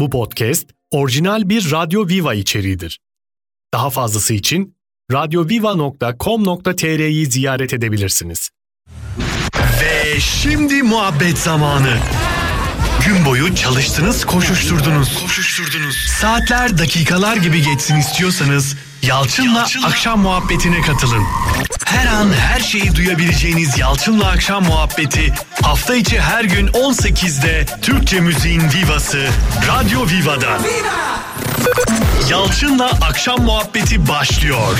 Bu podcast orijinal bir Radyo Viva içeriğidir. Daha fazlası için radyoviva.com.tr'yi ziyaret edebilirsiniz. Ve şimdi muhabbet zamanı. Gün boyu çalıştınız, koşuşturdunuz. Koşuşturdunuz. Saatler, dakikalar gibi geçsin istiyorsanız Yalçın'la, Yalçın'la akşam muhabbetine katılın. Her an her şeyi duyabileceğiniz Yalçın'la akşam muhabbeti hafta içi her gün 18'de Türkçe müziğin vivası Radyo Viva'da. Yalçın'la akşam muhabbeti başlıyor.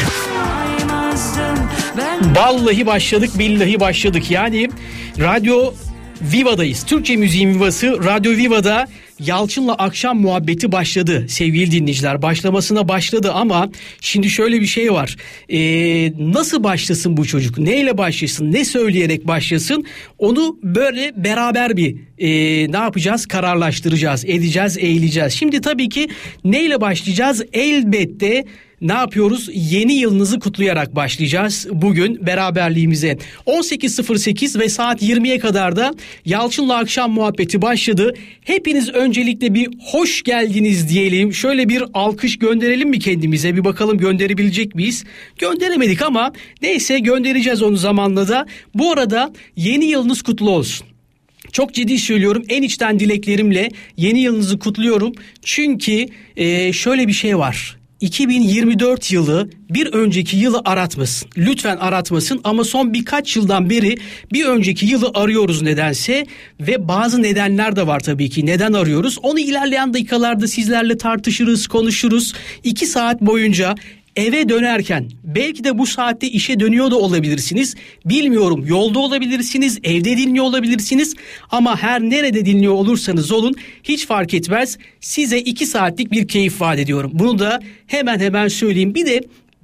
Vallahi başladık billahi başladık. Yani Radyo Viva'dayız. Türkçe müziğin vivası Radyo Viva'da Yalçın'la akşam muhabbeti başladı sevgili dinleyiciler. Başlamasına başladı ama şimdi şöyle bir şey var. Ee, nasıl başlasın bu çocuk? Neyle başlasın? Ne söyleyerek başlasın? Onu böyle beraber bir e, ne yapacağız? Kararlaştıracağız, edeceğiz, eğileceğiz. Şimdi tabii ki neyle başlayacağız? Elbette ne yapıyoruz? Yeni yılınızı kutlayarak başlayacağız bugün beraberliğimize. 18.08 ve saat 20'ye kadar da Yalçın'la akşam muhabbeti başladı. Hepiniz öncelikle bir hoş geldiniz diyelim. Şöyle bir alkış gönderelim mi kendimize? Bir bakalım gönderebilecek miyiz? Gönderemedik ama neyse göndereceğiz onu zamanla da. Bu arada yeni yılınız kutlu olsun. Çok ciddi söylüyorum en içten dileklerimle yeni yılınızı kutluyorum. Çünkü e, şöyle bir şey var. 2024 yılı bir önceki yılı aratmasın. Lütfen aratmasın ama son birkaç yıldan beri bir önceki yılı arıyoruz nedense ve bazı nedenler de var tabii ki. Neden arıyoruz? Onu ilerleyen dakikalarda sizlerle tartışırız, konuşuruz. 2 saat boyunca eve dönerken belki de bu saatte işe dönüyor da olabilirsiniz. Bilmiyorum yolda olabilirsiniz, evde dinliyor olabilirsiniz ama her nerede dinliyor olursanız olun hiç fark etmez. Size iki saatlik bir keyif vaat ediyorum. Bunu da hemen hemen söyleyeyim. Bir de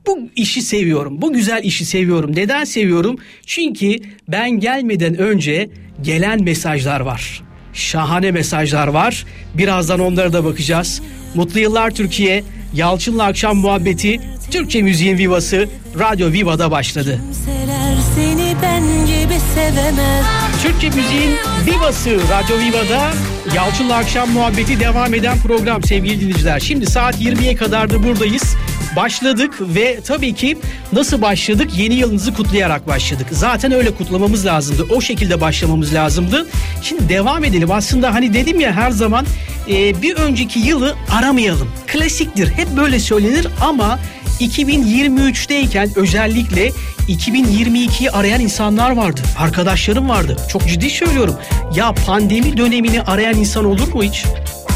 bu işi seviyorum. Bu güzel işi seviyorum. Neden seviyorum? Çünkü ben gelmeden önce gelen mesajlar var. Şahane mesajlar var. Birazdan onlara da bakacağız. Mutlu yıllar Türkiye. Yalçın'la akşam muhabbeti Türkçe müziğin vivası Radyo Viva'da başladı. Türkçe müziğin vivası Radyo Viva'da Yalçın'la akşam muhabbeti devam eden program sevgili dinleyiciler. Şimdi saat 20'ye kadar da buradayız. Başladık ve tabii ki nasıl başladık? Yeni yılınızı kutlayarak başladık. Zaten öyle kutlamamız lazımdı. O şekilde başlamamız lazımdı. Şimdi devam edelim. Aslında hani dedim ya her zaman e, bir önceki yılı aramayalım. Klasiktir. Hep böyle söylenir ama 2023'teyken özellikle 2022'yi arayan insanlar vardı. Arkadaşlarım vardı. Çok ciddi söylüyorum. Ya pandemi dönemini arayan insan olur mu hiç?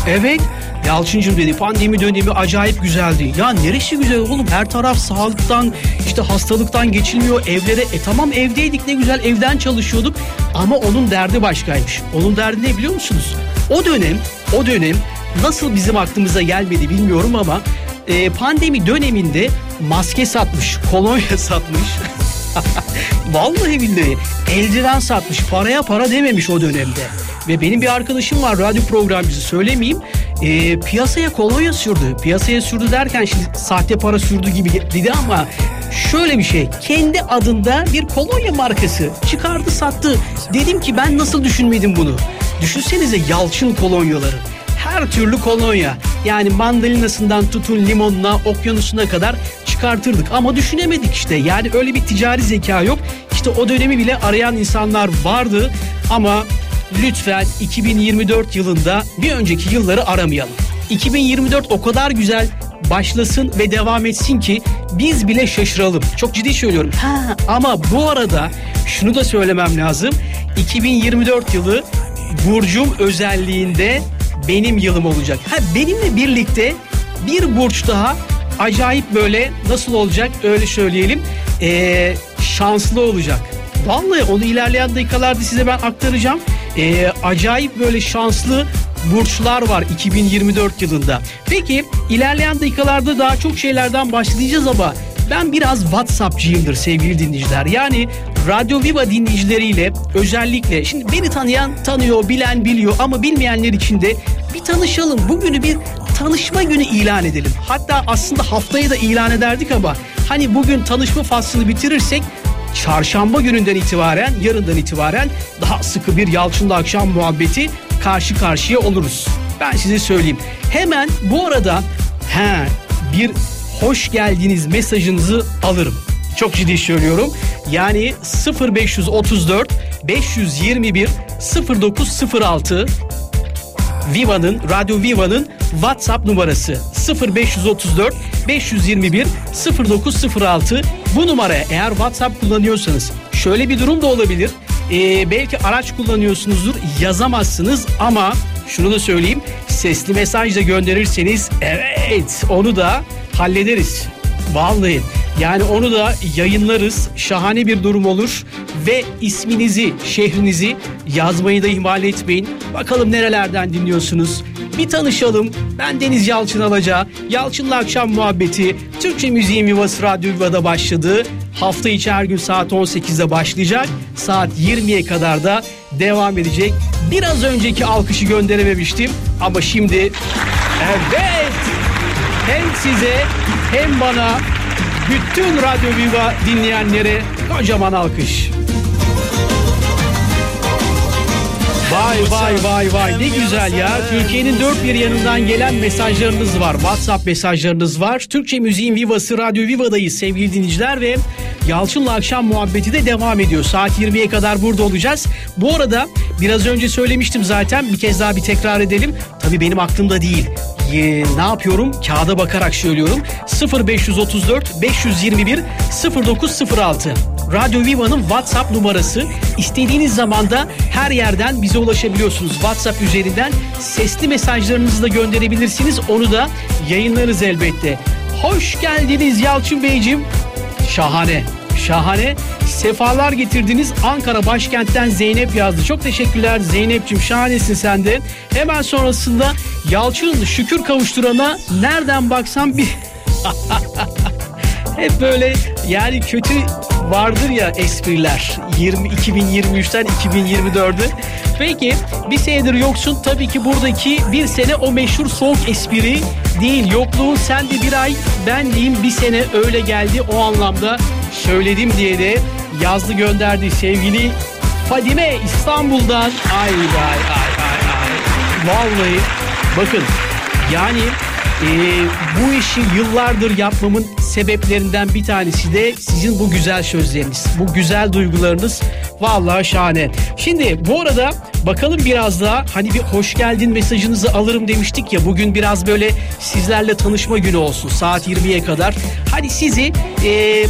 Evet. Yalçıncım dedi pandemi dönemi acayip güzeldi. Ya neresi güzel oğlum her taraf sağlıktan işte hastalıktan geçilmiyor evlere. E tamam evdeydik ne güzel evden çalışıyorduk ama onun derdi başkaymış. Onun derdi ne biliyor musunuz? O dönem o dönem nasıl bizim aklımıza gelmedi bilmiyorum ama e, pandemi döneminde maske satmış, kolonya satmış. Vallahi billahi eldiven satmış, paraya para dememiş o dönemde. Ve benim bir arkadaşım var radyo programcısı söylemeyeyim. E, piyasaya kolonya sürdü. Piyasaya sürdü derken şimdi sahte para sürdü gibi dedi ama şöyle bir şey. Kendi adında bir kolonya markası çıkardı sattı. Dedim ki ben nasıl düşünmedim bunu? Düşünsenize yalçın kolonyaları her türlü kolonya. Yani mandalinasından tutun limonuna, okyanusuna kadar çıkartırdık. Ama düşünemedik işte. Yani öyle bir ticari zeka yok. İşte o dönemi bile arayan insanlar vardı. Ama lütfen 2024 yılında bir önceki yılları aramayalım. 2024 o kadar güzel başlasın ve devam etsin ki biz bile şaşıralım. Çok ciddi söylüyorum. Ha, ama bu arada şunu da söylemem lazım. 2024 yılı burcum özelliğinde benim yılım olacak. Ha benimle birlikte bir burç daha acayip böyle nasıl olacak öyle söyleyelim ee, şanslı olacak. Vallahi onu ilerleyen dakikalarda size ben aktaracağım. Ee, acayip böyle şanslı burçlar var 2024 yılında. Peki ilerleyen dakikalarda daha çok şeylerden başlayacağız ama ben biraz WhatsApp'cıyımdır sevgili dinleyiciler. Yani Radyo Viva dinleyicileriyle özellikle şimdi beni tanıyan tanıyor, bilen biliyor ama bilmeyenler için de bir tanışalım. Bugünü bir tanışma günü ilan edelim. Hatta aslında haftayı da ilan ederdik ama hani bugün tanışma faslını bitirirsek çarşamba gününden itibaren, yarından itibaren daha sıkı bir Yalçın'la akşam muhabbeti karşı karşıya oluruz. Ben size söyleyeyim. Hemen bu arada he, bir hoş geldiniz mesajınızı alırım. Çok ciddi söylüyorum. Yani 0534 521 0906 Viva'nın, Radyo Viva'nın WhatsApp numarası 0534 521 0906 bu numaraya eğer WhatsApp kullanıyorsanız şöyle bir durum da olabilir. Ee, belki araç kullanıyorsunuzdur yazamazsınız ama şunu da söyleyeyim sesli mesaj da gönderirseniz evet onu da hallederiz. Vallahi yani onu da yayınlarız. Şahane bir durum olur. Ve isminizi, şehrinizi yazmayı da ihmal etmeyin. Bakalım nerelerden dinliyorsunuz. Bir tanışalım. Ben Deniz Yalçın Alaca. Yalçın'la akşam muhabbeti Türkçe Müziğin Vivası Radyo Viva'da başladı. Hafta içi her gün saat 18'de başlayacak. Saat 20'ye kadar da devam edecek. Biraz önceki alkışı gönderememiştim ama şimdi evet hem size hem bana bütün Radyo Viva dinleyenlere kocaman alkış. Vay vay vay vay ne güzel ya. Türkiye'nin dört bir yanından gelen mesajlarınız var. WhatsApp mesajlarınız var. Türkçe Müziğin Vivası Radyo Viva'dayız sevgili dinleyiciler ve Yalçın'la akşam muhabbeti de devam ediyor. Saat 20'ye kadar burada olacağız. Bu arada biraz önce söylemiştim zaten bir kez daha bir tekrar edelim. Tabii benim aklımda değil. Ee, ne yapıyorum? Kağıda bakarak söylüyorum. 0534 521 0906 Radyo Viva'nın WhatsApp numarası. İstediğiniz zamanda her yerden bize ulaşabiliyorsunuz. WhatsApp üzerinden sesli mesajlarınızı da gönderebilirsiniz. Onu da yayınlarız elbette. Hoş geldiniz Yalçın Beyciğim. Şahane. Şahane. Sefalar getirdiniz. Ankara başkentten Zeynep yazdı. Çok teşekkürler Zeynep'ciğim. Şahanesin sen de. Hemen sonrasında Yalçın şükür kavuşturana nereden baksan bir... Hep böyle yani kötü vardır ya espriler 20 2023'ten 2024'e. Peki bir senedir yoksun tabii ki buradaki bir sene o meşhur soğuk espri değil. Yokluğun sen de bir ay ben diyeyim bir sene öyle geldi o anlamda söyledim diye de yazdı gönderdi sevgili Fadime İstanbul'dan. Ay ay ay ay ay. Vallahi bakın yani e, bu işi yıllardır yapmamın sebeplerinden bir tanesi de sizin bu güzel sözleriniz, bu güzel duygularınız. Vallahi şahane. Şimdi bu arada bakalım biraz daha hani bir hoş geldin mesajınızı alırım demiştik ya bugün biraz böyle sizlerle tanışma günü olsun saat 20'ye kadar. Hadi sizi e,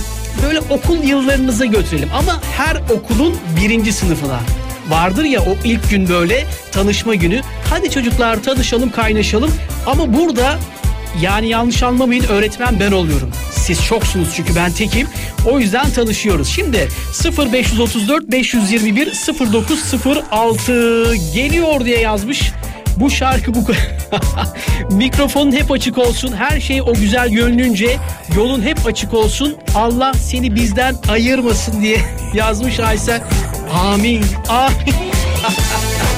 böyle okul yıllarınıza götürelim ama her okulun birinci sınıfına vardır ya o ilk gün böyle tanışma günü. Hadi çocuklar tanışalım kaynaşalım ama burada yani yanlış anlamayın öğretmen ben oluyorum. Siz çoksunuz çünkü ben tekim. O yüzden tanışıyoruz. Şimdi 0534 521 0906 geliyor diye yazmış. Bu şarkı bu mikrofonun hep açık olsun. Her şey o güzel gönlünce yolun hep açık olsun. Allah seni bizden ayırmasın diye yazmış Aysel. Amin. Amin.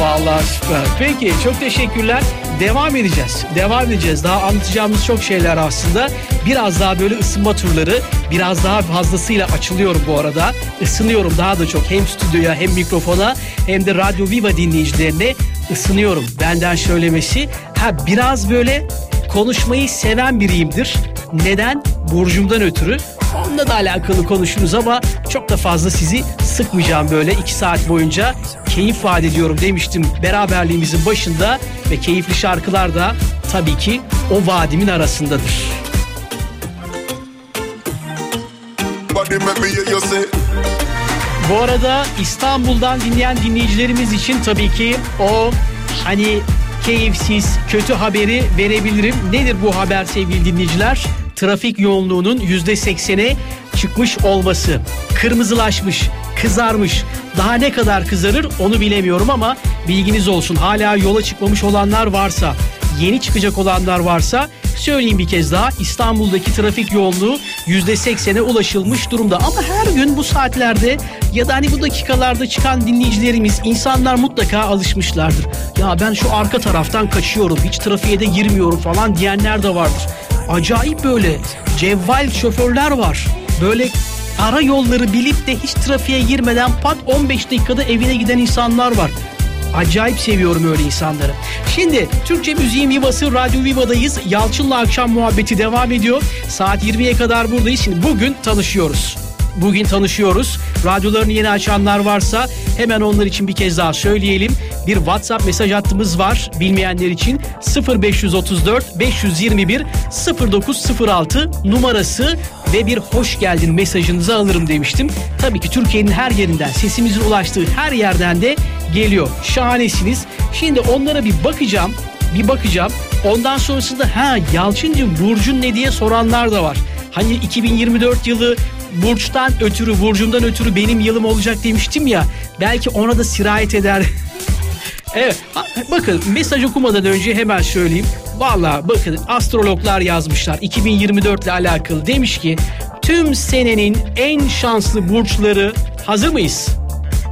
Vallahi süper. Peki çok teşekkürler. Devam edeceğiz. Devam edeceğiz. Daha anlatacağımız çok şeyler aslında. Biraz daha böyle ısınma turları. Biraz daha fazlasıyla açılıyorum bu arada. Isınıyorum daha da çok. Hem stüdyoya hem mikrofona hem de Radyo Viva dinleyicilerine ısınıyorum. Benden söylemesi. Ha biraz böyle konuşmayı seven biriyimdir. Neden? Burcumdan ötürü. Onunla da alakalı konuşuruz ama çok da fazla sizi sıkmayacağım böyle iki saat boyunca. Keyif vaat ediyorum demiştim beraberliğimizin başında ve keyifli şarkılar da tabii ki o vaadimin arasındadır. Bu arada İstanbul'dan dinleyen dinleyicilerimiz için tabii ki o hani keyifsiz, kötü haberi verebilirim. Nedir bu haber sevgili dinleyiciler? Trafik yoğunluğunun %80'e çıkmış olması. Kırmızılaşmış, kızarmış. Daha ne kadar kızarır onu bilemiyorum ama bilginiz olsun. Hala yola çıkmamış olanlar varsa, yeni çıkacak olanlar varsa söyleyeyim bir kez daha İstanbul'daki trafik yoğunluğu %80'e ulaşılmış durumda. Ama her gün bu saatlerde ya da hani bu dakikalarda çıkan dinleyicilerimiz insanlar mutlaka alışmışlardır. Ya ben şu arka taraftan kaçıyorum hiç trafiğe de girmiyorum falan diyenler de vardır. Acayip böyle cevval şoförler var. Böyle ara yolları bilip de hiç trafiğe girmeden pat 15 dakikada evine giden insanlar var. Acayip seviyorum öyle insanları. Şimdi Türkçe Müziğin Vivası Radyo Viva'dayız. Yalçın'la akşam muhabbeti devam ediyor. Saat 20'ye kadar buradayız. Şimdi bugün tanışıyoruz. Bugün tanışıyoruz. Radyolarını yeni açanlar varsa hemen onlar için bir kez daha söyleyelim. Bir WhatsApp mesaj hattımız var bilmeyenler için 0534 521 0906 numarası ve bir hoş geldin mesajınızı alırım demiştim. Tabii ki Türkiye'nin her yerinden sesimizin ulaştığı her yerden de geliyor. Şahanesiniz. Şimdi onlara bir bakacağım. Bir bakacağım. Ondan sonrasında ha Yalçıncım Burcun ne diye soranlar da var. Hani 2024 yılı burçtan ötürü, burcumdan ötürü benim yılım olacak demiştim ya. Belki ona da sirayet eder. evet bakın mesaj okumadan önce hemen söyleyeyim. Valla bakın astrologlar yazmışlar 2024 ile alakalı. Demiş ki tüm senenin en şanslı burçları hazır mıyız?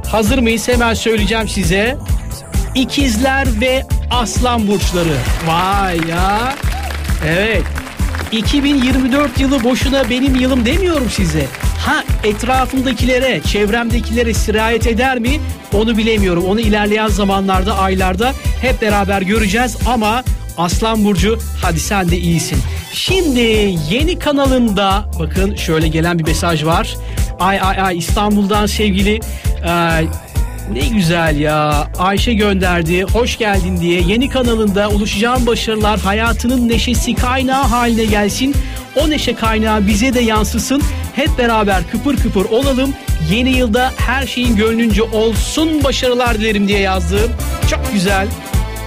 Hazır mıyız? Hemen söyleyeceğim size. İkizler ve aslan burçları. Vay ya. Evet 2024 yılı boşuna benim yılım demiyorum size. Ha etrafımdakilere, çevremdekilere sirayet eder mi? Onu bilemiyorum. Onu ilerleyen zamanlarda, aylarda hep beraber göreceğiz ama Aslan Burcu hadi sen de iyisin. Şimdi yeni kanalında bakın şöyle gelen bir mesaj var. Ay ay ay İstanbul'dan sevgili e, ne güzel ya. Ayşe gönderdi. Hoş geldin diye. Yeni kanalında oluşacağın başarılar hayatının neşesi kaynağı haline gelsin. O neşe kaynağı bize de yansısın. Hep beraber kıpır kıpır olalım. Yeni yılda her şeyin gönlünce olsun başarılar dilerim diye yazdım. Çok güzel.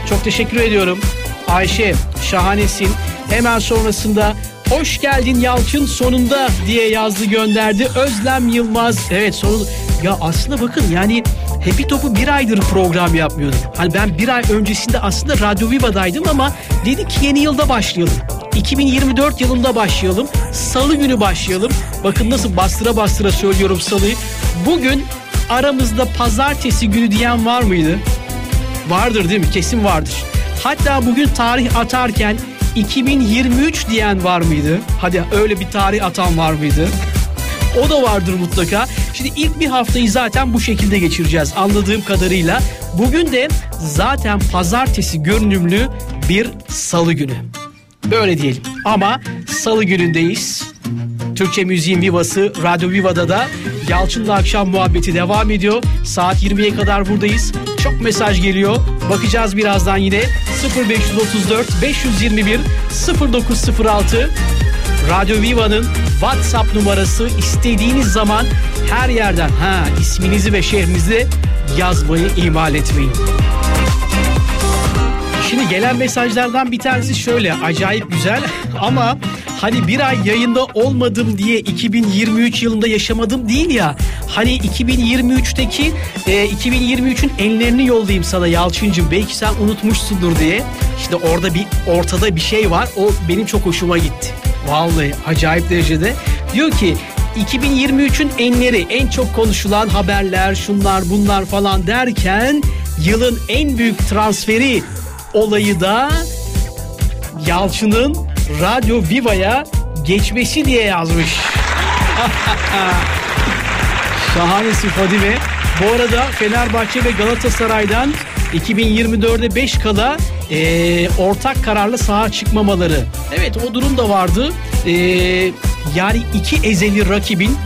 Çok teşekkür ediyorum. Ayşe şahanesin. Hemen sonrasında Hoş geldin Yalçın sonunda diye yazdı gönderdi. Özlem Yılmaz. Evet sonunda. Ya aslında bakın yani Happy Top'u bir aydır program yapmıyordum. Hani ben bir ay öncesinde aslında Radyo Viva'daydım ama dedik ki yeni yılda başlayalım. 2024 yılında başlayalım. Salı günü başlayalım. Bakın nasıl bastıra bastıra söylüyorum salıyı. Bugün aramızda pazartesi günü diyen var mıydı? Vardır değil mi? Kesin vardır. Hatta bugün tarih atarken 2023 diyen var mıydı? Hadi öyle bir tarih atan var mıydı? O da vardır mutlaka. Şimdi ilk bir haftayı zaten bu şekilde geçireceğiz anladığım kadarıyla. Bugün de zaten pazartesi görünümlü bir salı günü. Böyle diyelim. Ama salı günündeyiz. Türkçe Müziğin Vivası Radyo Viva'da da Yalçın'la akşam muhabbeti devam ediyor. Saat 20'ye kadar buradayız. Çok mesaj geliyor. Bakacağız birazdan yine 0534 521 0906 Radyo Viva'nın WhatsApp numarası istediğiniz zaman her yerden ha isminizi ve şehrinizi yazmayı ihmal etmeyin. Şimdi gelen mesajlardan bir tanesi şöyle acayip güzel ama hani bir ay yayında olmadım diye 2023 yılında yaşamadım değil ya. Hani 2023'teki e, 2023'ün enlerini yollayayım sana Yalçıncım belki sen unutmuşsundur diye. İşte orada bir ortada bir şey var o benim çok hoşuma gitti. Vallahi acayip derecede. Diyor ki 2023'ün enleri, en çok konuşulan haberler, şunlar bunlar falan derken yılın en büyük transferi olayı da Yalçın'ın Radyo Viva'ya geçmesi diye yazmış. Şahanesin Fadime. Bu arada Fenerbahçe ve Galatasaray'dan 2024'de 5 kala e, ortak kararlı saha çıkmamaları. Evet o durum da vardı. E, yani iki ezeli rakibin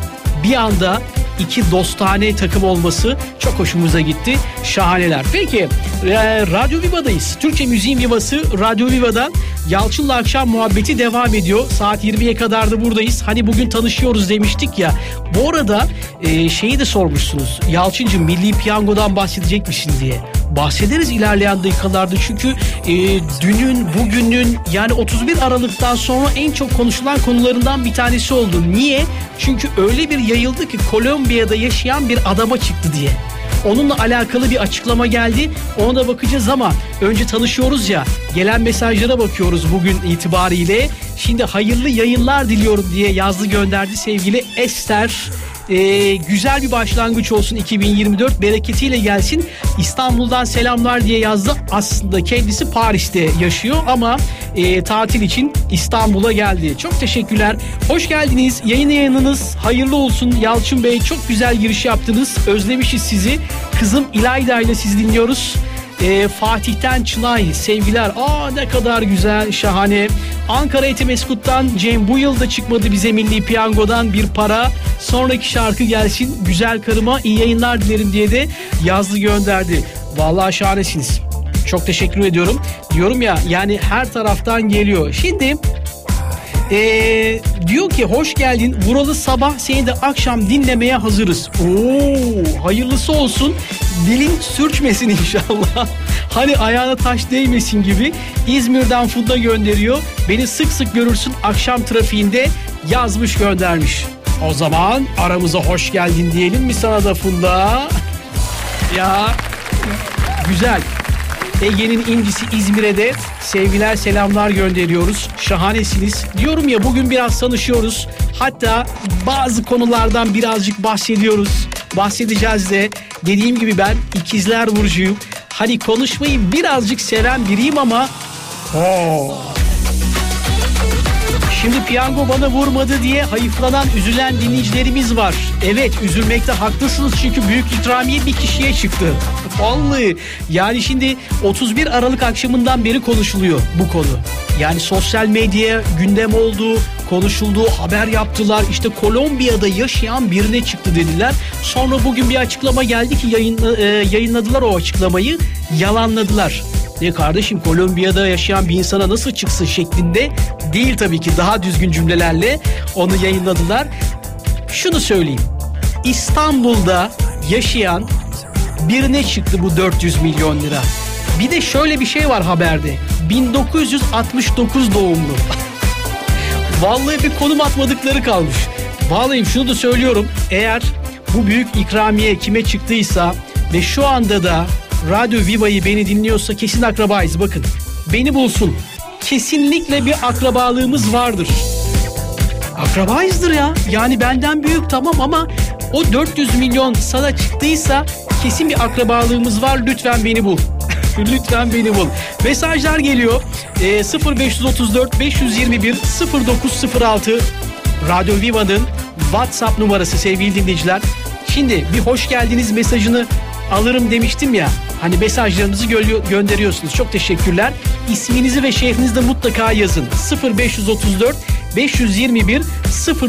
bir anda iki dostane takım olması çok hoşumuza gitti. Şahaneler. Peki e, Radyo Viva'dayız. Türkçe Müziğin Vivası Radyo Viva'da Yalçın'la akşam muhabbeti devam ediyor. Saat 20'ye kadar da buradayız. Hani bugün tanışıyoruz demiştik ya. Bu arada e, şeyi de sormuşsunuz. Yalçıncığım Milli Piyango'dan bahsedecek misin diye. Bahsederiz ilerleyen dakikalarda çünkü e, dünün, bugünün yani 31 Aralık'tan sonra en çok konuşulan konularından bir tanesi oldu. Niye? Çünkü öyle bir yayıldı ki Kolombiya'da yaşayan bir adama çıktı diye. Onunla alakalı bir açıklama geldi. Ona da bakacağız ama önce tanışıyoruz ya. Gelen mesajlara bakıyoruz bugün itibariyle. Şimdi hayırlı yayınlar diliyorum diye yazdı gönderdi sevgili Ester e, güzel bir başlangıç olsun 2024 bereketiyle gelsin. İstanbul'dan selamlar diye yazdı. Aslında kendisi Paris'te yaşıyor ama e, tatil için İstanbul'a geldi. Çok teşekkürler. Hoş geldiniz. Yayın yayınınız hayırlı olsun. Yalçın Bey çok güzel giriş yaptınız. Özlemişiz sizi. Kızım İlayda ile sizi dinliyoruz. E, Fatih'ten Çınay sevgiler. Aa ne kadar güzel şahane. Ankara Etimeskut'tan Cem bu yılda çıkmadı bize milli piyangodan bir para. Sonraki şarkı gelsin güzel karıma iyi yayınlar dilerim diye de yazdı gönderdi. Vallahi şahanesiniz. Çok teşekkür ediyorum. Diyorum ya yani her taraftan geliyor. Şimdi ee, diyor ki hoş geldin Vuralı sabah seni de akşam dinlemeye hazırız. Oo, hayırlısı olsun. Dilin sürçmesin inşallah. Hani ayağına taş değmesin gibi İzmir'den Funda gönderiyor. Beni sık sık görürsün akşam trafiğinde yazmış göndermiş. O zaman aramıza hoş geldin diyelim mi sana da Funda? Ya güzel. Ege'nin incisi İzmir'e de sevgiler selamlar gönderiyoruz. Şahanesiniz. Diyorum ya bugün biraz tanışıyoruz. Hatta bazı konulardan birazcık bahsediyoruz. Bahsedeceğiz de. Dediğim gibi ben ikizler burcuyum. Hani konuşmayı birazcık seven biriyim ama... Oo. Şimdi piyango bana vurmadı diye hayıflanan, üzülen dinleyicilerimiz var. Evet, üzülmekte haklısınız çünkü büyük ikramiye bir kişiye çıktı. Vallahi yani şimdi 31 Aralık akşamından beri konuşuluyor bu konu. Yani sosyal medya gündem oldu, konuşuldu, haber yaptılar. İşte Kolombiya'da yaşayan birine çıktı dediler. Sonra bugün bir açıklama geldi ki yayın, e, yayınladılar o açıklamayı, yalanladılar. Ne kardeşim Kolombiya'da yaşayan bir insana nasıl çıksın şeklinde değil tabii ki daha düzgün cümlelerle onu yayınladılar. Şunu söyleyeyim. İstanbul'da yaşayan birine çıktı bu 400 milyon lira. Bir de şöyle bir şey var haberde. 1969 doğumlu. Vallahi bir konum atmadıkları kalmış. Vallahi şunu da söylüyorum. Eğer bu büyük ikramiye kime çıktıysa ve şu anda da Radyo Viva'yı beni dinliyorsa kesin akrabayız bakın. Beni bulsun. Kesinlikle bir akrabalığımız vardır. Akrabayızdır ya. Yani benden büyük tamam ama o 400 milyon sana çıktıysa kesin bir akrabalığımız var. Lütfen beni bul. Lütfen beni bul. Mesajlar geliyor. E, 0534 521 0906 Radyo Viva'nın WhatsApp numarası sevgili dinleyiciler. Şimdi bir hoş geldiniz mesajını alırım demiştim ya. Hani mesajlarınızı gö- gönderiyorsunuz. Çok teşekkürler. İsminizi ve şehrinizi de mutlaka yazın. 0534 521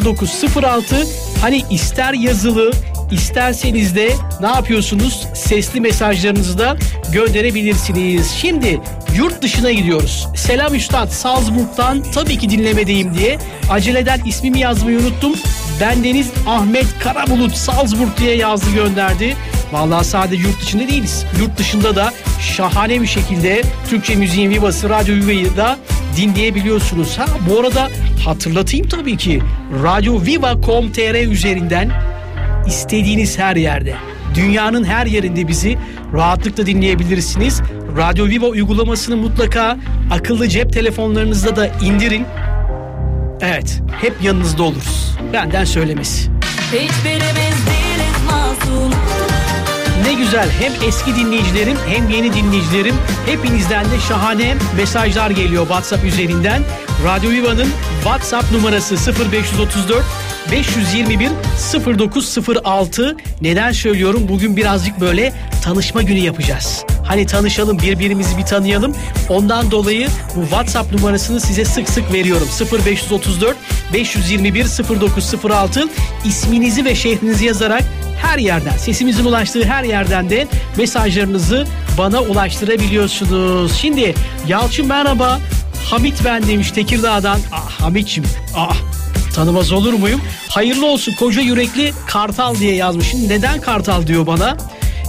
0906 Hani ister yazılı isterseniz de ne yapıyorsunuz? Sesli mesajlarınızı da gönderebilirsiniz. Şimdi yurt dışına gidiyoruz. Selam Üstad Salzburg'dan tabii ki dinlemedeyim diye aceleden ismimi yazmayı unuttum. Bendeniz Ahmet Karabulut Salzburg diye yazdı gönderdi. Vallahi sadece yurt dışında değiliz. Yurt dışında da şahane bir şekilde Türkçe Müziğin Vivası Radyo Viva'yı da dinleyebiliyorsunuz. Ha bu arada hatırlatayım tabii ki Radyo Viva.com.tr üzerinden istediğiniz her yerde dünyanın her yerinde bizi rahatlıkla dinleyebilirsiniz. Radyo Viva uygulamasını mutlaka akıllı cep telefonlarınızda da indirin. Evet, hep yanınızda oluruz. Benden söylemesi. Hiçbirimiz değiliz masum Ne güzel hem eski dinleyicilerim hem yeni dinleyicilerim hepinizden de şahane mesajlar geliyor WhatsApp üzerinden. Radyo Viva'nın WhatsApp numarası 0534 521 0906. Neden söylüyorum? Bugün birazcık böyle tanışma günü yapacağız. Hani tanışalım, birbirimizi bir tanıyalım. Ondan dolayı bu WhatsApp numarasını size sık sık veriyorum. 0534 521 0906 isminizi ve şehrinizi yazarak her yerden, sesimizin ulaştığı her yerden de mesajlarınızı bana ulaştırabiliyorsunuz. Şimdi Yalçın merhaba, Hamit ben demiş Tekirdağ'dan. Ah Hamit'cim, ah tanımaz olur muyum? Hayırlı olsun koca yürekli Kartal diye yazmışım. Neden Kartal diyor bana?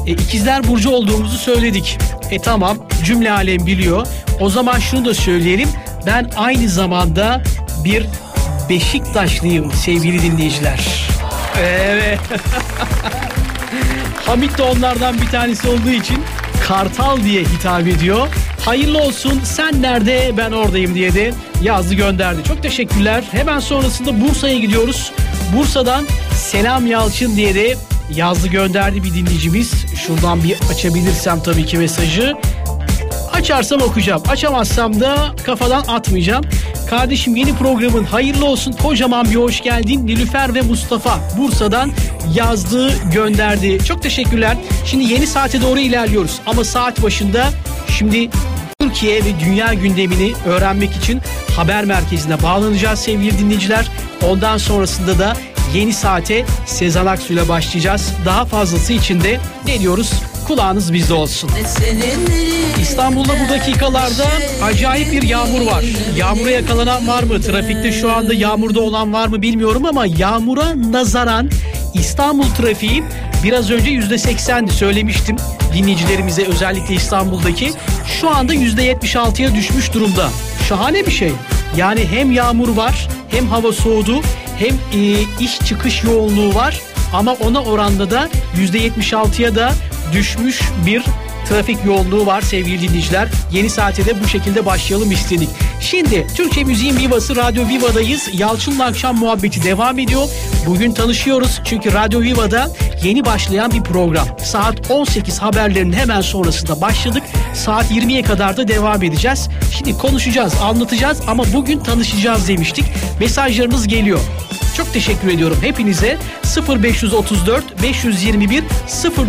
E, ikizler Burcu olduğumuzu söyledik. E tamam cümle alem biliyor. O zaman şunu da söyleyelim. Ben aynı zamanda bir Beşiktaşlıyım sevgili dinleyiciler. Evet. Hamit de onlardan bir tanesi olduğu için Kartal diye hitap ediyor. Hayırlı olsun sen nerede ben oradayım diye de yazdı gönderdi. Çok teşekkürler. Hemen sonrasında Bursa'ya gidiyoruz. Bursa'dan Selam Yalçın diye de yazdı gönderdi bir dinleyicimiz. Şuradan bir açabilirsem tabii ki mesajı. Açarsam okuyacağım. Açamazsam da kafadan atmayacağım. Kardeşim yeni programın hayırlı olsun. Kocaman bir hoş geldin. Nilüfer ve Mustafa Bursa'dan yazdığı gönderdi. Çok teşekkürler. Şimdi yeni saate doğru ilerliyoruz. Ama saat başında şimdi Türkiye ve dünya gündemini öğrenmek için haber merkezine bağlanacağız sevgili dinleyiciler. Ondan sonrasında da yeni saate Sezen Aksu ile başlayacağız. Daha fazlası için de ne diyoruz? Kulağınız bizde olsun. İstanbul'da bu dakikalarda acayip bir yağmur var. Yağmura yakalanan var mı? Trafikte şu anda yağmurda olan var mı bilmiyorum ama yağmura nazaran İstanbul trafiği biraz önce yüzde seksendi söylemiştim dinleyicilerimize özellikle İstanbul'daki. Şu anda yüzde yetmiş altıya düşmüş durumda. Şahane bir şey. Yani hem yağmur var hem hava soğudu hem e, iş çıkış yoğunluğu var ama ona oranda da yüzde yetmiş altıya da düşmüş bir trafik yoğunluğu var sevgili dinleyiciler. Yeni saate de bu şekilde başlayalım istedik. Şimdi Türkçe Müziğin Viva'sı Radyo Viva'dayız. Yalçın'la akşam muhabbeti devam ediyor. Bugün tanışıyoruz çünkü Radyo Viva'da yeni başlayan bir program. Saat 18 haberlerinin hemen sonrasında başladık. Saat 20'ye kadar da devam edeceğiz. Şimdi konuşacağız, anlatacağız ama bugün tanışacağız demiştik. Mesajlarınız geliyor. Çok teşekkür ediyorum hepinize. 0534 521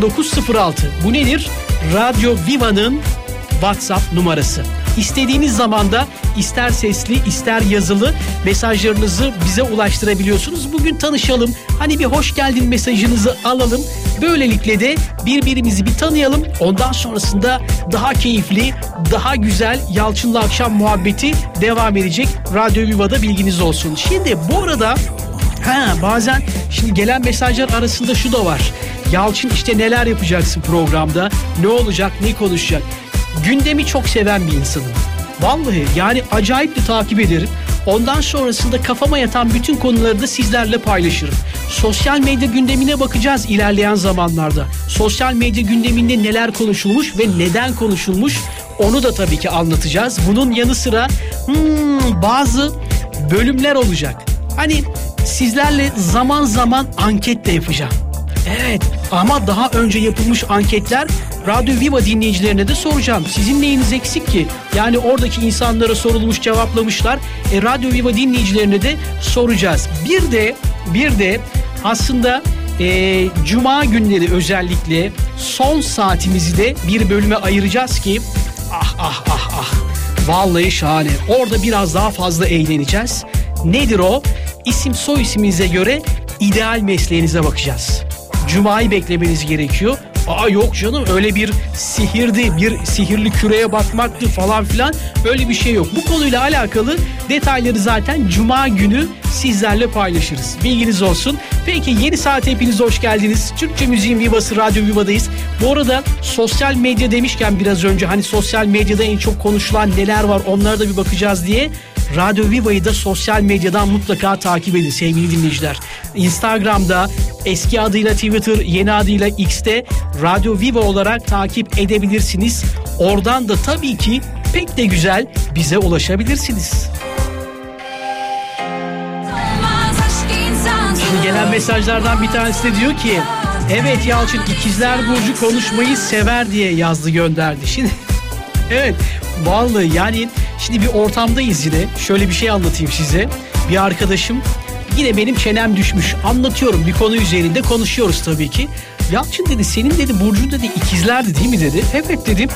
0906. Bu nedir? Radyo Viva'nın WhatsApp numarası. İstediğiniz zaman da ister sesli ister yazılı mesajlarınızı bize ulaştırabiliyorsunuz. Bugün tanışalım. Hani bir hoş geldin mesajınızı alalım. Böylelikle de birbirimizi bir tanıyalım. Ondan sonrasında daha keyifli, daha güzel Yalçın'la akşam muhabbeti devam edecek. Radyo Viva'da bilginiz olsun. Şimdi bu arada Ha bazen şimdi gelen mesajlar arasında şu da var. Yalçın işte neler yapacaksın programda? Ne olacak? Ne konuşacak? Gündemi çok seven bir insanım. Vallahi yani acayip de takip ederim. Ondan sonrasında kafama yatan bütün konuları da sizlerle paylaşırım. Sosyal medya gündemine bakacağız ilerleyen zamanlarda. Sosyal medya gündeminde neler konuşulmuş ve neden konuşulmuş onu da tabii ki anlatacağız. Bunun yanı sıra hmm, bazı bölümler olacak. Hani sizlerle zaman zaman anket de yapacağım. Evet ama daha önce yapılmış anketler Radyo Viva dinleyicilerine de soracağım. Sizin neyiniz eksik ki? Yani oradaki insanlara sorulmuş cevaplamışlar. E, Radyo Viva dinleyicilerine de soracağız. Bir de bir de aslında e, Cuma günleri özellikle son saatimizi de bir bölüme ayıracağız ki ah ah ah ah vallahi şahane. Orada biraz daha fazla eğleneceğiz. Nedir o? İsim soy isminize göre ideal mesleğinize bakacağız. Cuma'yı beklemeniz gerekiyor. Aa yok canım öyle bir sihirdi, bir sihirli küreye bakmaktı falan filan öyle bir şey yok. Bu konuyla alakalı detayları zaten Cuma günü sizlerle paylaşırız. Bilginiz olsun. Peki yeni saat hepiniz hoş geldiniz. Türkçe Müziğin Vivası Radyo Viva'dayız. Bu arada sosyal medya demişken biraz önce hani sosyal medyada en çok konuşulan neler var onlara da bir bakacağız diye Radyo Viva'yı da sosyal medyadan mutlaka takip edin sevgili dinleyiciler. Instagram'da eski adıyla Twitter, yeni adıyla X'te Radyo Viva olarak takip edebilirsiniz. Oradan da tabii ki pek de güzel bize ulaşabilirsiniz. Gelen mesajlardan bir tanesi de diyor ki Evet Yalçın ikizler Burcu konuşmayı sever diye yazdı gönderdi. Şimdi evet vallahi yani şimdi bir ortamdayız yine. Şöyle bir şey anlatayım size. Bir arkadaşım yine benim çenem düşmüş. Anlatıyorum bir konu üzerinde konuşuyoruz tabii ki. Yalçın dedi senin dedi Burcu dedi ikizlerdi değil mi dedi. Evet dedim.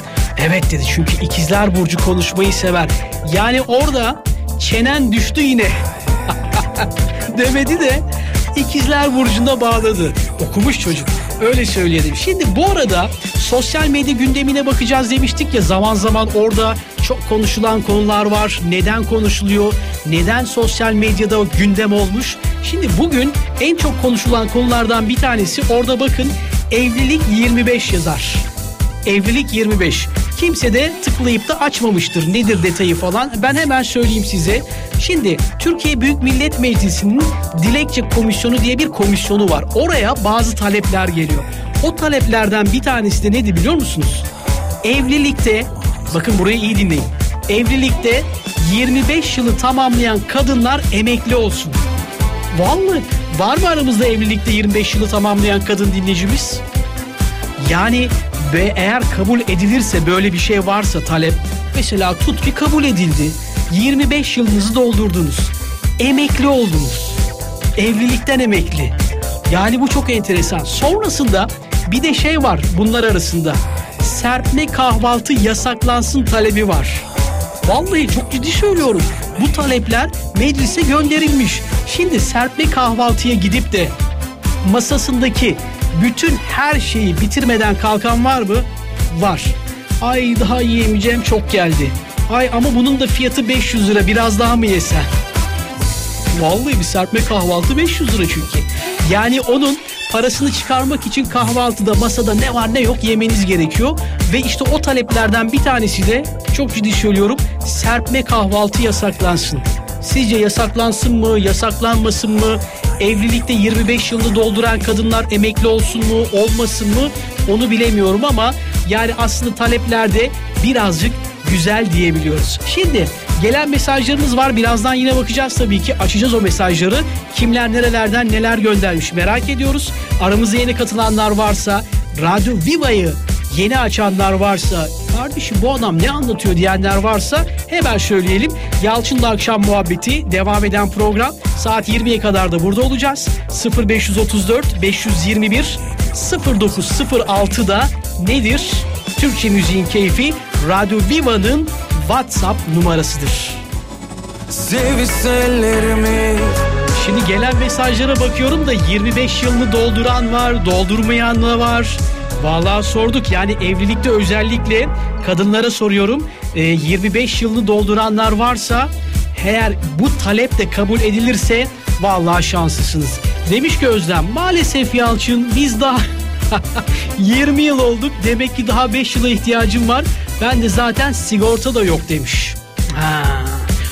Evet dedi çünkü ikizler Burcu konuşmayı sever. Yani orada çenen düştü yine. Demedi de ikizler burcunda bağladı. Okumuş çocuk. Öyle söyleyelim. Şimdi bu arada sosyal medya gündemine bakacağız demiştik ya zaman zaman orada çok konuşulan konular var. Neden konuşuluyor? Neden sosyal medyada gündem olmuş? Şimdi bugün en çok konuşulan konulardan bir tanesi orada bakın evlilik 25 yazar. Evlilik 25. Kimse de tıklayıp da açmamıştır. Nedir detayı falan. Ben hemen söyleyeyim size. Şimdi Türkiye Büyük Millet Meclisi'nin dilekçe komisyonu diye bir komisyonu var. Oraya bazı talepler geliyor. O taleplerden bir tanesi de nedir biliyor musunuz? Evlilikte bakın burayı iyi dinleyin. Evlilikte 25 yılı tamamlayan kadınlar emekli olsun. Vallahi var mı aramızda evlilikte 25 yılı tamamlayan kadın dinleyicimiz? Yani ve eğer kabul edilirse böyle bir şey varsa talep mesela tut ki kabul edildi. 25 yılınızı doldurdunuz. Emekli oldunuz. Evlilikten emekli. Yani bu çok enteresan. Sonrasında bir de şey var bunlar arasında. Serpme kahvaltı yasaklansın talebi var. Vallahi çok ciddi söylüyorum. Bu talepler meclise gönderilmiş. Şimdi serpme kahvaltıya gidip de masasındaki bütün her şeyi bitirmeden kalkan var mı? Var. Ay daha yiyemeyeceğim çok geldi. Ay ama bunun da fiyatı 500 lira biraz daha mı yesen? Vallahi bir serpme kahvaltı 500 lira çünkü. Yani onun parasını çıkarmak için kahvaltıda masada ne var ne yok yemeniz gerekiyor. Ve işte o taleplerden bir tanesi de çok ciddi söylüyorum serpme kahvaltı yasaklansın. Sizce yasaklansın mı, yasaklanmasın mı? Evlilikte 25 yılını dolduran kadınlar emekli olsun mu, olmasın mı? Onu bilemiyorum ama yani aslında taleplerde birazcık güzel diyebiliyoruz. Şimdi gelen mesajlarımız var. Birazdan yine bakacağız tabii ki. Açacağız o mesajları. Kimler nerelerden neler göndermiş merak ediyoruz. Aramıza yeni katılanlar varsa Radyo Viva'yı yeni açanlar varsa kardeşim bu adam ne anlatıyor diyenler varsa hemen söyleyelim. Yalçın'la akşam muhabbeti devam eden program saat 20'ye kadar da burada olacağız. 0534 521 0906'da nedir? Türkçe müziğin keyfi Radyo Viva'nın WhatsApp numarasıdır. Sevişsellerimi Şimdi gelen mesajlara bakıyorum da 25 yılını dolduran var, doldurmayan da var. Vallahi sorduk yani evlilikte özellikle kadınlara soruyorum. E, 25 yılını dolduranlar varsa eğer bu talep de kabul edilirse vallahi şanslısınız. Demiş ki Özlem maalesef Yalçın biz daha 20 yıl olduk demek ki daha 5 yıla ihtiyacım var. Ben de zaten sigorta da yok demiş. Ha.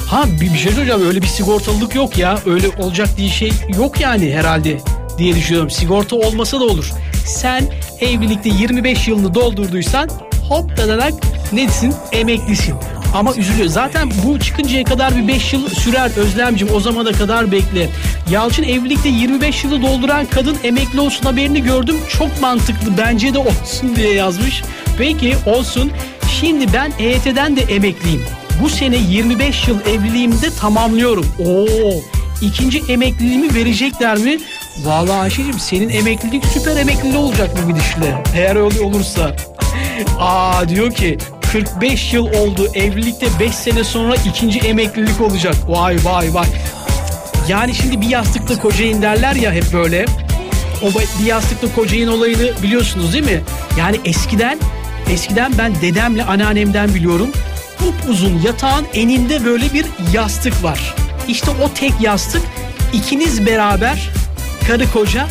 Ha bir, bir şey söyleyeceğim öyle bir sigortalılık yok ya. Öyle olacak diye şey yok yani herhalde diye düşünüyorum. Sigorta olmasa da olur. Sen evlilikte 25 yılını doldurduysan hop dadanak nesin? Emeklisin. Ama üzülüyor. Zaten bu çıkıncaya kadar bir 5 yıl sürer Özlemcim. O zamana kadar bekle. Yalçın evlilikte 25 yılı dolduran kadın emekli olsun haberini gördüm. Çok mantıklı. Bence de olsun diye yazmış. Peki olsun. Şimdi ben EYT'den de emekliyim. Bu sene 25 yıl evliliğimde tamamlıyorum. Oo, ikinci emekliliğimi verecekler mi? Vallahi Ayşe'cim senin emeklilik süper emekliliği olacak bu gidişle. Eğer öyle olursa. Aa diyor ki 45 yıl oldu evlilikte 5 sene sonra ikinci emeklilik olacak. Vay vay vay. Yani şimdi bir yastıkta kocayın derler ya hep böyle. O bir yastıkta kocayın olayını biliyorsunuz değil mi? Yani eskiden eskiden ben dedemle anneannemden biliyorum. Uzun yatağın eninde böyle bir yastık var. İşte o tek yastık ikiniz beraber karı koca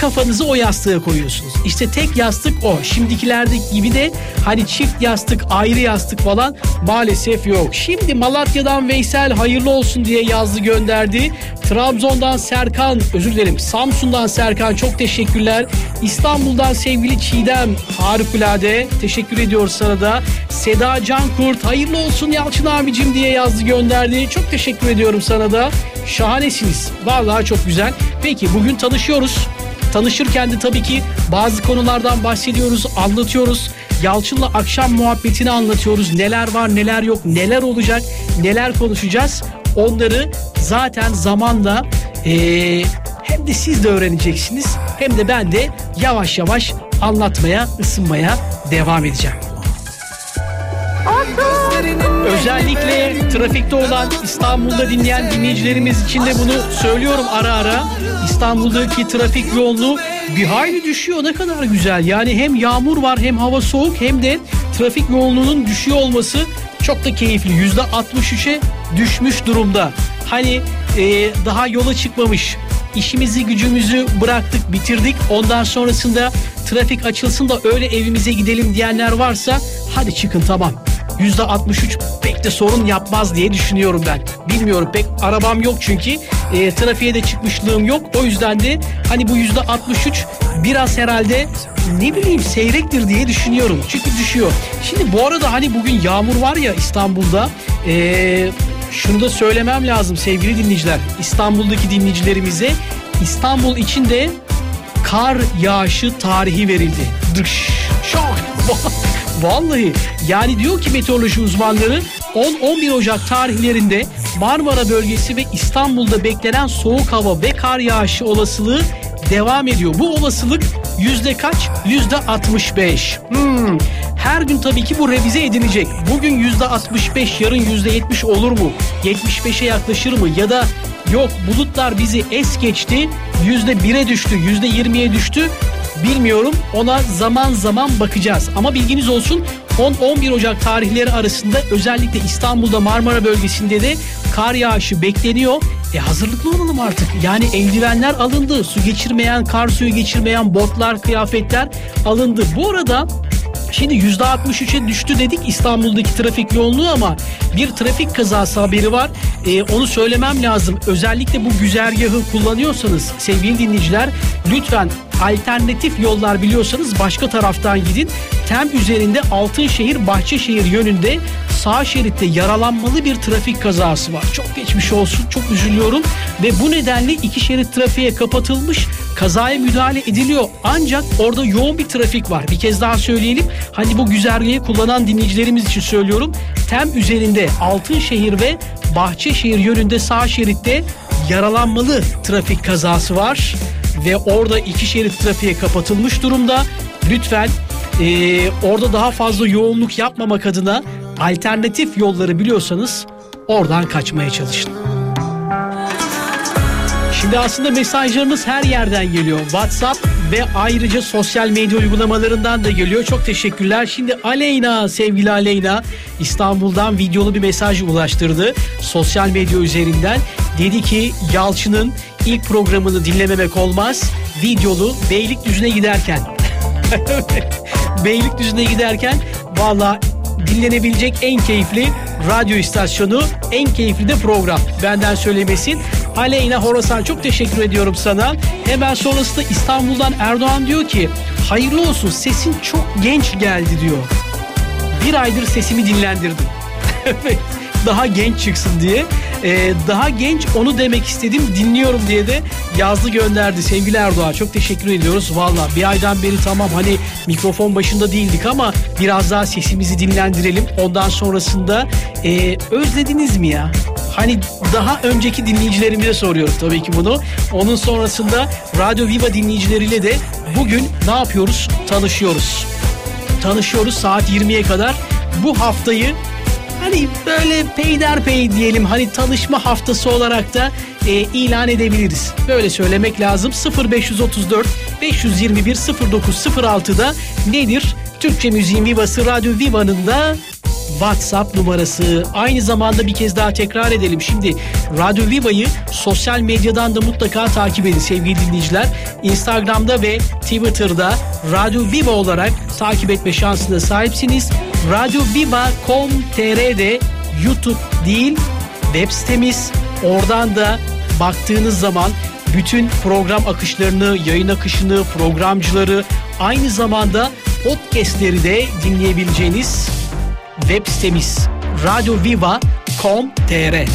kafanızı o yastığa koyuyorsunuz. İşte tek yastık o. Şimdikilerdeki gibi de hani çift yastık, ayrı yastık falan maalesef yok. Şimdi Malatya'dan Veysel hayırlı olsun diye yazdı gönderdi. Trabzon'dan Serkan, özür dilerim Samsun'dan Serkan çok teşekkürler. İstanbul'dan sevgili Çiğdem harikulade teşekkür ediyoruz sana da. Seda Cankurt hayırlı olsun Yalçın abicim diye yazdı gönderdi. Çok teşekkür ediyorum sana da. Şahanesiniz. Vallahi çok güzel. Peki bugün tanışıyoruz. Tanışırken de tabii ki bazı konulardan bahsediyoruz, anlatıyoruz. Yalçın'la akşam muhabbetini anlatıyoruz. Neler var, neler yok, neler olacak, neler konuşacağız. Onları zaten zamanla ee, hem de siz de öğreneceksiniz hem de ben de yavaş yavaş anlatmaya, ısınmaya devam edeceğim. Özellikle trafikte olan İstanbul'da dinleyen dinleyicilerimiz için de bunu söylüyorum ara ara. İstanbul'daki trafik yoğunluğu bir hayli düşüyor ne kadar güzel. Yani hem yağmur var hem hava soğuk hem de trafik yoğunluğunun düşüyor olması çok da keyifli. Yüzde 63'e düşmüş durumda. Hani e, daha yola çıkmamış işimizi gücümüzü bıraktık bitirdik ondan sonrasında trafik açılsın da öyle evimize gidelim diyenler varsa hadi çıkın tamam %63 pek de sorun yapmaz diye düşünüyorum ben. Bilmiyorum pek arabam yok çünkü e, trafiğe de çıkmışlığım yok. O yüzden de hani bu %63 biraz herhalde ne bileyim seyrektir diye düşünüyorum. Çünkü düşüyor. Şimdi bu arada hani bugün yağmur var ya İstanbul'da. Eee şunu da söylemem lazım sevgili dinleyiciler. İstanbul'daki dinleyicilerimize İstanbul için de kar yağışı tarihi verildi. Dış Çok. Vallahi yani diyor ki meteoroloji uzmanları 10-11 Ocak tarihlerinde Marmara bölgesi ve İstanbul'da beklenen soğuk hava ve kar yağışı olasılığı devam ediyor. Bu olasılık yüzde kaç? Yüzde 65. Hmm. Her gün tabii ki bu revize edilecek. Bugün yüzde 65, yarın yüzde 70 olur mu? 75'e yaklaşır mı? Ya da yok bulutlar bizi es geçti, yüzde 1'e düştü, yüzde 20'ye düştü. Bilmiyorum ona zaman zaman bakacağız. Ama bilginiz olsun 10-11 Ocak tarihleri arasında özellikle İstanbul'da Marmara bölgesinde de kar yağışı bekleniyor. E hazırlıklı olalım artık. Yani eldivenler alındı. Su geçirmeyen, kar suyu geçirmeyen botlar, kıyafetler alındı. Bu arada Şimdi %63'e düştü dedik İstanbul'daki trafik yoğunluğu ama bir trafik kazası haberi var. Ee, onu söylemem lazım. Özellikle bu güzergahı kullanıyorsanız sevgili dinleyiciler lütfen alternatif yollar biliyorsanız başka taraftan gidin. Tem üzerinde Altınşehir Bahçeşehir yönünde sağ şeritte yaralanmalı bir trafik kazası var. Çok geçmiş olsun. Çok üzülüyorum ve bu nedenle iki şerit trafiğe kapatılmış. Kazaya müdahale ediliyor. Ancak orada yoğun bir trafik var. Bir kez daha söyleyelim. Hani bu güzergahı kullanan dinleyicilerimiz için söylüyorum. Tem üzerinde Altınşehir ve Bahçeşehir yönünde sağ şeritte yaralanmalı trafik kazası var ve orada iki şerit trafiğe kapatılmış durumda. Lütfen e, orada daha fazla yoğunluk yapmamak adına alternatif yolları biliyorsanız oradan kaçmaya çalışın. Şimdi aslında mesajlarımız her yerden geliyor. WhatsApp ve ayrıca sosyal medya uygulamalarından da geliyor. Çok teşekkürler. Şimdi Aleyna, sevgili Aleyna İstanbul'dan videolu bir mesaj ulaştırdı. Sosyal medya üzerinden. Dedi ki Yalçın'ın ilk programını dinlememek olmaz. Videolu Beylikdüzü'ne giderken. Beylikdüzü'ne giderken valla dinlenebilecek en keyifli radyo istasyonu, en keyifli de program. Benden söylemesin. Aleyna Horasan çok teşekkür ediyorum sana. Hemen sonrasında İstanbul'dan Erdoğan diyor ki hayırlı olsun sesin çok genç geldi diyor. Bir aydır sesimi dinlendirdim. daha genç çıksın diye. Ee, daha genç onu demek istedim dinliyorum diye de yazdı gönderdi sevgili Erdoğan. Çok teşekkür ediyoruz. Valla bir aydan beri tamam hani mikrofon başında değildik ama biraz daha sesimizi dinlendirelim. Ondan sonrasında e, özlediniz mi ya? Hani daha önceki dinleyicilerimize soruyoruz tabii ki bunu. Onun sonrasında Radyo Viva dinleyicileriyle de bugün ne yapıyoruz? Tanışıyoruz. Tanışıyoruz saat 20'ye kadar. Bu haftayı hani böyle peyderpey diyelim hani tanışma haftası olarak da e, ilan edebiliriz. Böyle söylemek lazım. 0534 521 0906'da nedir? Türkçe Müziğin Vivası Radyo Viva'nın da WhatsApp numarası. Aynı zamanda bir kez daha tekrar edelim. Şimdi Radyo Viva'yı sosyal medyadan da mutlaka takip edin sevgili dinleyiciler. Instagram'da ve Twitter'da Radyo Viva olarak takip etme şansına sahipsiniz. Radyo Viva.com.tr'de YouTube değil web sitemiz. Oradan da baktığınız zaman bütün program akışlarını, yayın akışını, programcıları aynı zamanda podcastleri de dinleyebileceğiniz web sitemiz radyoviva.com.tr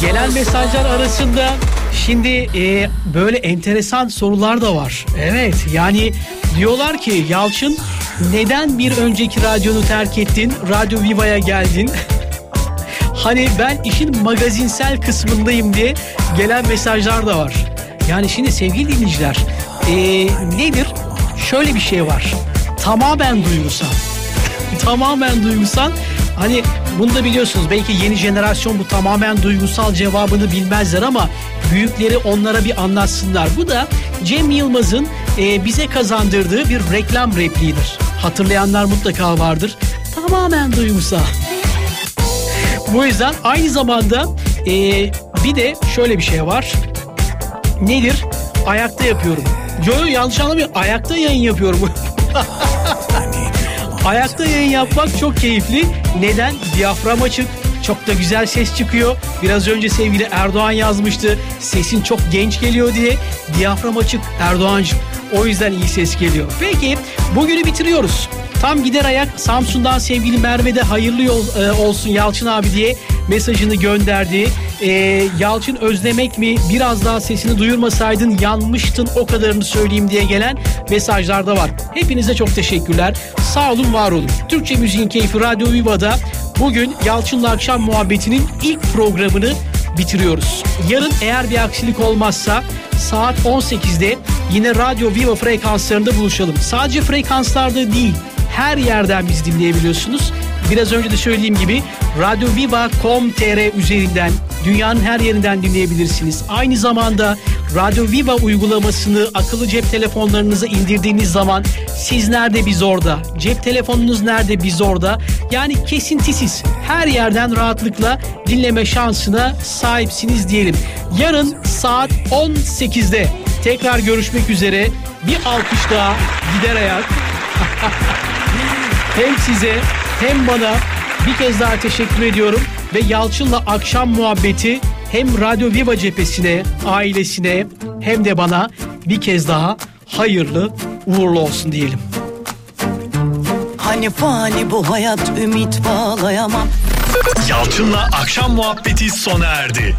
Gelen mesajlar arasında şimdi e, böyle enteresan sorular da var. Evet yani diyorlar ki Yalçın neden bir önceki radyonu terk ettin? Radyo Viva'ya geldin. hani ben işin magazinsel kısmındayım diye gelen mesajlar da var. Yani şimdi sevgili dinleyiciler e, nedir? Şöyle bir şey var. Tamamen duygusal. tamamen duygusal. Hani bunu da biliyorsunuz belki yeni jenerasyon bu tamamen duygusal cevabını bilmezler ama büyükleri onlara bir anlatsınlar. Bu da Cem Yılmaz'ın e, bize kazandırdığı bir reklam repliğidir. Hatırlayanlar mutlaka vardır. Tamamen duygusal. Bu yüzden aynı zamanda e, bir de şöyle bir şey var. Nedir? Ayakta yapıyorum. Yo yo yanlış anlamayın. Ayakta yayın yapıyorum. Ayakta yayın yapmak çok keyifli. Neden? Diyafram açık. Çok da güzel ses çıkıyor. Biraz önce sevgili Erdoğan yazmıştı. Sesin çok genç geliyor diye. Diyafram açık Erdoğancığım. O yüzden iyi ses geliyor. Peki bugünü bitiriyoruz. Tam gider ayak Samsun'dan sevgili Merve de hayırlı yol e, olsun Yalçın abi diye mesajını gönderdi. e, Yalçın özlemek mi biraz daha sesini duyurmasaydın yanmıştın o kadarını söyleyeyim diye gelen mesajlar da var. Hepinize çok teşekkürler. Sağ olun var olun. Türkçe Müziğin Keyfi Radyo Viva'da bugün Yalçın'la Akşam Muhabbeti'nin ilk programını bitiriyoruz. Yarın eğer bir aksilik olmazsa saat 18'de yine Radyo Viva frekanslarında buluşalım. Sadece frekanslarda değil her yerden biz dinleyebiliyorsunuz. Biraz önce de söylediğim gibi radyoviva.com.tr üzerinden dünyanın her yerinden dinleyebilirsiniz. Aynı zamanda Radyo Viva uygulamasını akıllı cep telefonlarınıza indirdiğiniz zaman siz nerede biz orada, cep telefonunuz nerede biz orada. Yani kesintisiz her yerden rahatlıkla dinleme şansına sahipsiniz diyelim. Yarın saat 18'de tekrar görüşmek üzere. Bir alkış daha gider ayak. hem size hem bana bir kez daha teşekkür ediyorum ve Yalçın'la akşam muhabbeti hem Radyo Viva cephesine, ailesine hem de bana bir kez daha hayırlı uğurlu olsun diyelim. Hani fani bu hayat ümit bağlayamam Yalçın'la akşam muhabbeti sona erdi.